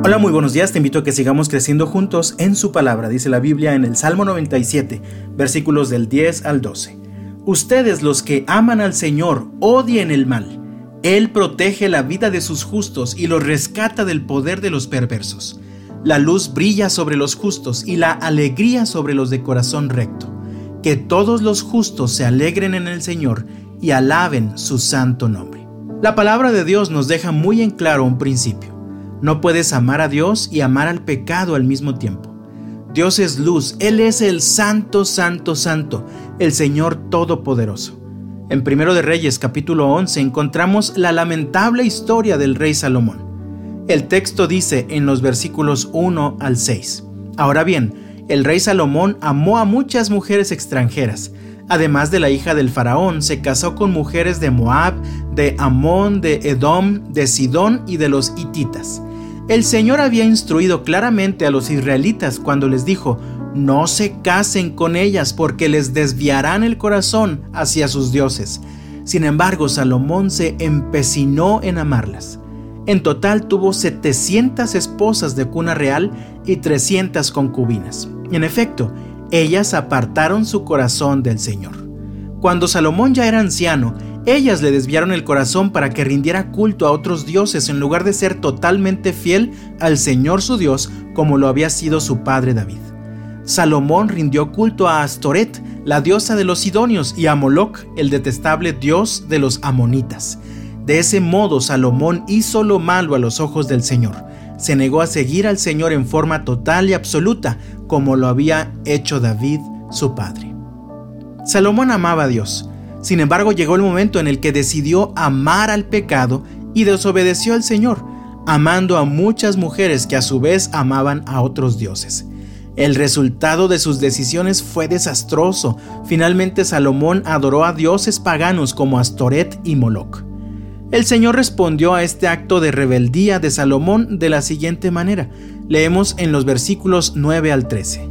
Hola, muy buenos días. Te invito a que sigamos creciendo juntos en su palabra, dice la Biblia en el Salmo 97, versículos del 10 al 12. Ustedes los que aman al Señor odien el mal. Él protege la vida de sus justos y los rescata del poder de los perversos. La luz brilla sobre los justos y la alegría sobre los de corazón recto. Que todos los justos se alegren en el Señor y alaben su santo nombre. La palabra de Dios nos deja muy en claro un principio. No puedes amar a Dios y amar al pecado al mismo tiempo. Dios es luz, Él es el santo, santo, santo, el Señor Todopoderoso. En Primero de Reyes capítulo 11 encontramos la lamentable historia del rey Salomón. El texto dice en los versículos 1 al 6. Ahora bien, el rey Salomón amó a muchas mujeres extranjeras. Además de la hija del faraón, se casó con mujeres de Moab, de Amón, de Edom, de Sidón y de los hititas. El Señor había instruido claramente a los israelitas cuando les dijo, no se casen con ellas porque les desviarán el corazón hacia sus dioses. Sin embargo, Salomón se empecinó en amarlas. En total tuvo 700 esposas de cuna real y 300 concubinas. En efecto, ellas apartaron su corazón del Señor. Cuando Salomón ya era anciano, ellas le desviaron el corazón para que rindiera culto a otros dioses en lugar de ser totalmente fiel al Señor su Dios como lo había sido su padre David. Salomón rindió culto a Astoret, la diosa de los Sidonios, y a Moloch, el detestable dios de los Amonitas. De ese modo Salomón hizo lo malo a los ojos del Señor. Se negó a seguir al Señor en forma total y absoluta, como lo había hecho David, su padre. Salomón amaba a Dios. Sin embargo, llegó el momento en el que decidió amar al pecado y desobedeció al Señor, amando a muchas mujeres que a su vez amaban a otros dioses. El resultado de sus decisiones fue desastroso. Finalmente Salomón adoró a dioses paganos como Astoret y Moloch. El Señor respondió a este acto de rebeldía de Salomón de la siguiente manera. Leemos en los versículos 9 al 13.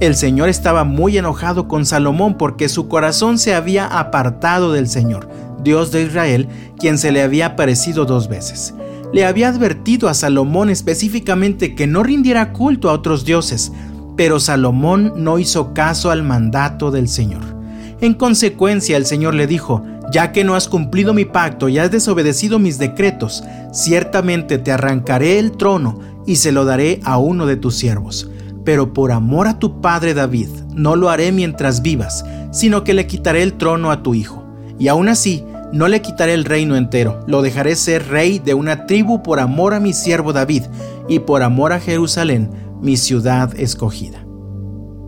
El Señor estaba muy enojado con Salomón porque su corazón se había apartado del Señor, Dios de Israel, quien se le había aparecido dos veces. Le había advertido a Salomón específicamente que no rindiera culto a otros dioses, pero Salomón no hizo caso al mandato del Señor. En consecuencia, el Señor le dijo, ya que no has cumplido mi pacto y has desobedecido mis decretos, ciertamente te arrancaré el trono y se lo daré a uno de tus siervos. Pero por amor a tu padre David, no lo haré mientras vivas, sino que le quitaré el trono a tu hijo. Y aún así, no le quitaré el reino entero, lo dejaré ser rey de una tribu por amor a mi siervo David y por amor a Jerusalén, mi ciudad escogida.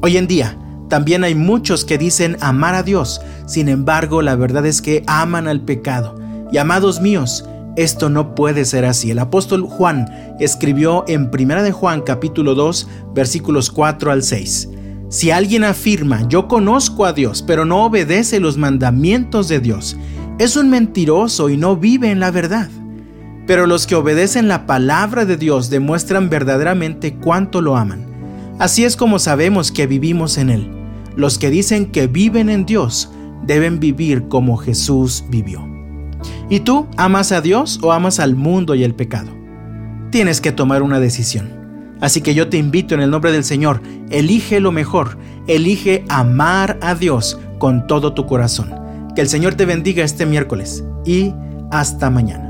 Hoy en día, también hay muchos que dicen amar a Dios, sin embargo la verdad es que aman al pecado. Y amados míos, esto no puede ser así. El apóstol Juan escribió en 1 de Juan capítulo 2 versículos 4 al 6. Si alguien afirma, yo conozco a Dios, pero no obedece los mandamientos de Dios, es un mentiroso y no vive en la verdad. Pero los que obedecen la palabra de Dios demuestran verdaderamente cuánto lo aman. Así es como sabemos que vivimos en Él. Los que dicen que viven en Dios deben vivir como Jesús vivió. ¿Y tú amas a Dios o amas al mundo y el pecado? Tienes que tomar una decisión. Así que yo te invito en el nombre del Señor, elige lo mejor, elige amar a Dios con todo tu corazón. Que el Señor te bendiga este miércoles y hasta mañana.